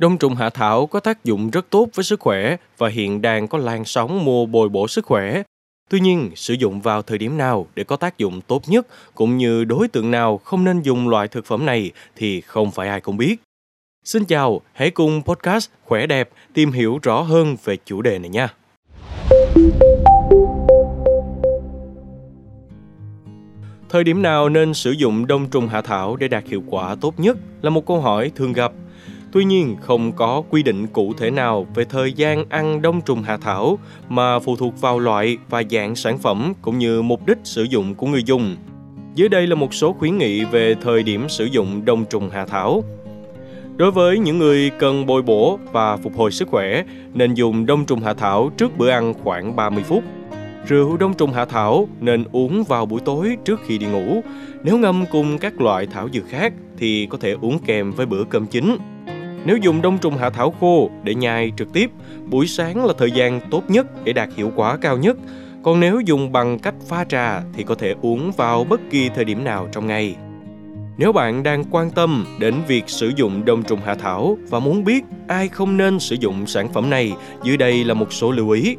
Đông trùng hạ thảo có tác dụng rất tốt với sức khỏe và hiện đang có làn sóng mua bồi bổ sức khỏe. Tuy nhiên, sử dụng vào thời điểm nào để có tác dụng tốt nhất cũng như đối tượng nào không nên dùng loại thực phẩm này thì không phải ai cũng biết. Xin chào, hãy cùng podcast Khỏe đẹp tìm hiểu rõ hơn về chủ đề này nha. Thời điểm nào nên sử dụng đông trùng hạ thảo để đạt hiệu quả tốt nhất là một câu hỏi thường gặp. Tuy nhiên, không có quy định cụ thể nào về thời gian ăn đông trùng hạ thảo mà phụ thuộc vào loại và dạng sản phẩm cũng như mục đích sử dụng của người dùng. Dưới đây là một số khuyến nghị về thời điểm sử dụng đông trùng hạ thảo. Đối với những người cần bồi bổ và phục hồi sức khỏe, nên dùng đông trùng hạ thảo trước bữa ăn khoảng 30 phút. Rượu đông trùng hạ thảo nên uống vào buổi tối trước khi đi ngủ. Nếu ngâm cùng các loại thảo dược khác thì có thể uống kèm với bữa cơm chính. Nếu dùng đông trùng hạ thảo khô để nhai trực tiếp, buổi sáng là thời gian tốt nhất để đạt hiệu quả cao nhất. Còn nếu dùng bằng cách pha trà thì có thể uống vào bất kỳ thời điểm nào trong ngày. Nếu bạn đang quan tâm đến việc sử dụng đông trùng hạ thảo và muốn biết ai không nên sử dụng sản phẩm này, dưới đây là một số lưu ý.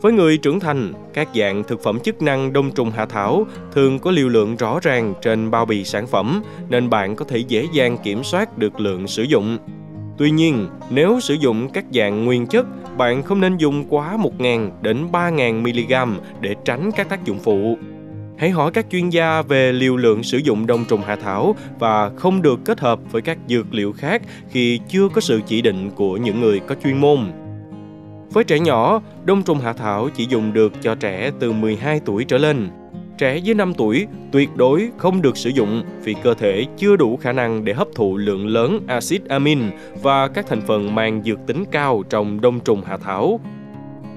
Với người trưởng thành, các dạng thực phẩm chức năng đông trùng hạ thảo thường có liều lượng rõ ràng trên bao bì sản phẩm nên bạn có thể dễ dàng kiểm soát được lượng sử dụng. Tuy nhiên, nếu sử dụng các dạng nguyên chất, bạn không nên dùng quá 1.000 đến 3.000 mg để tránh các tác dụng phụ. Hãy hỏi các chuyên gia về liều lượng sử dụng đông trùng hạ thảo và không được kết hợp với các dược liệu khác khi chưa có sự chỉ định của những người có chuyên môn. Với trẻ nhỏ, đông trùng hạ thảo chỉ dùng được cho trẻ từ 12 tuổi trở lên. Trẻ dưới 5 tuổi tuyệt đối không được sử dụng vì cơ thể chưa đủ khả năng để hấp thụ lượng lớn axit amin và các thành phần mang dược tính cao trong đông trùng hạ thảo.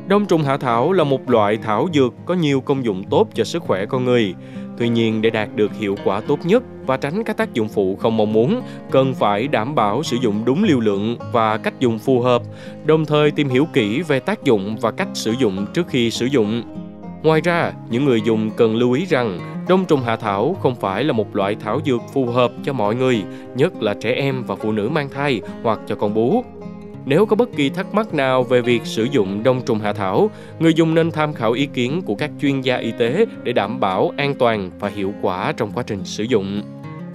Đông trùng hạ thảo là một loại thảo dược có nhiều công dụng tốt cho sức khỏe con người. Tuy nhiên để đạt được hiệu quả tốt nhất và tránh các tác dụng phụ không mong muốn, cần phải đảm bảo sử dụng đúng liều lượng và cách dùng phù hợp, đồng thời tìm hiểu kỹ về tác dụng và cách sử dụng trước khi sử dụng. Ngoài ra, những người dùng cần lưu ý rằng đông trùng hạ thảo không phải là một loại thảo dược phù hợp cho mọi người, nhất là trẻ em và phụ nữ mang thai hoặc cho con bú. Nếu có bất kỳ thắc mắc nào về việc sử dụng đông trùng hạ thảo, người dùng nên tham khảo ý kiến của các chuyên gia y tế để đảm bảo an toàn và hiệu quả trong quá trình sử dụng.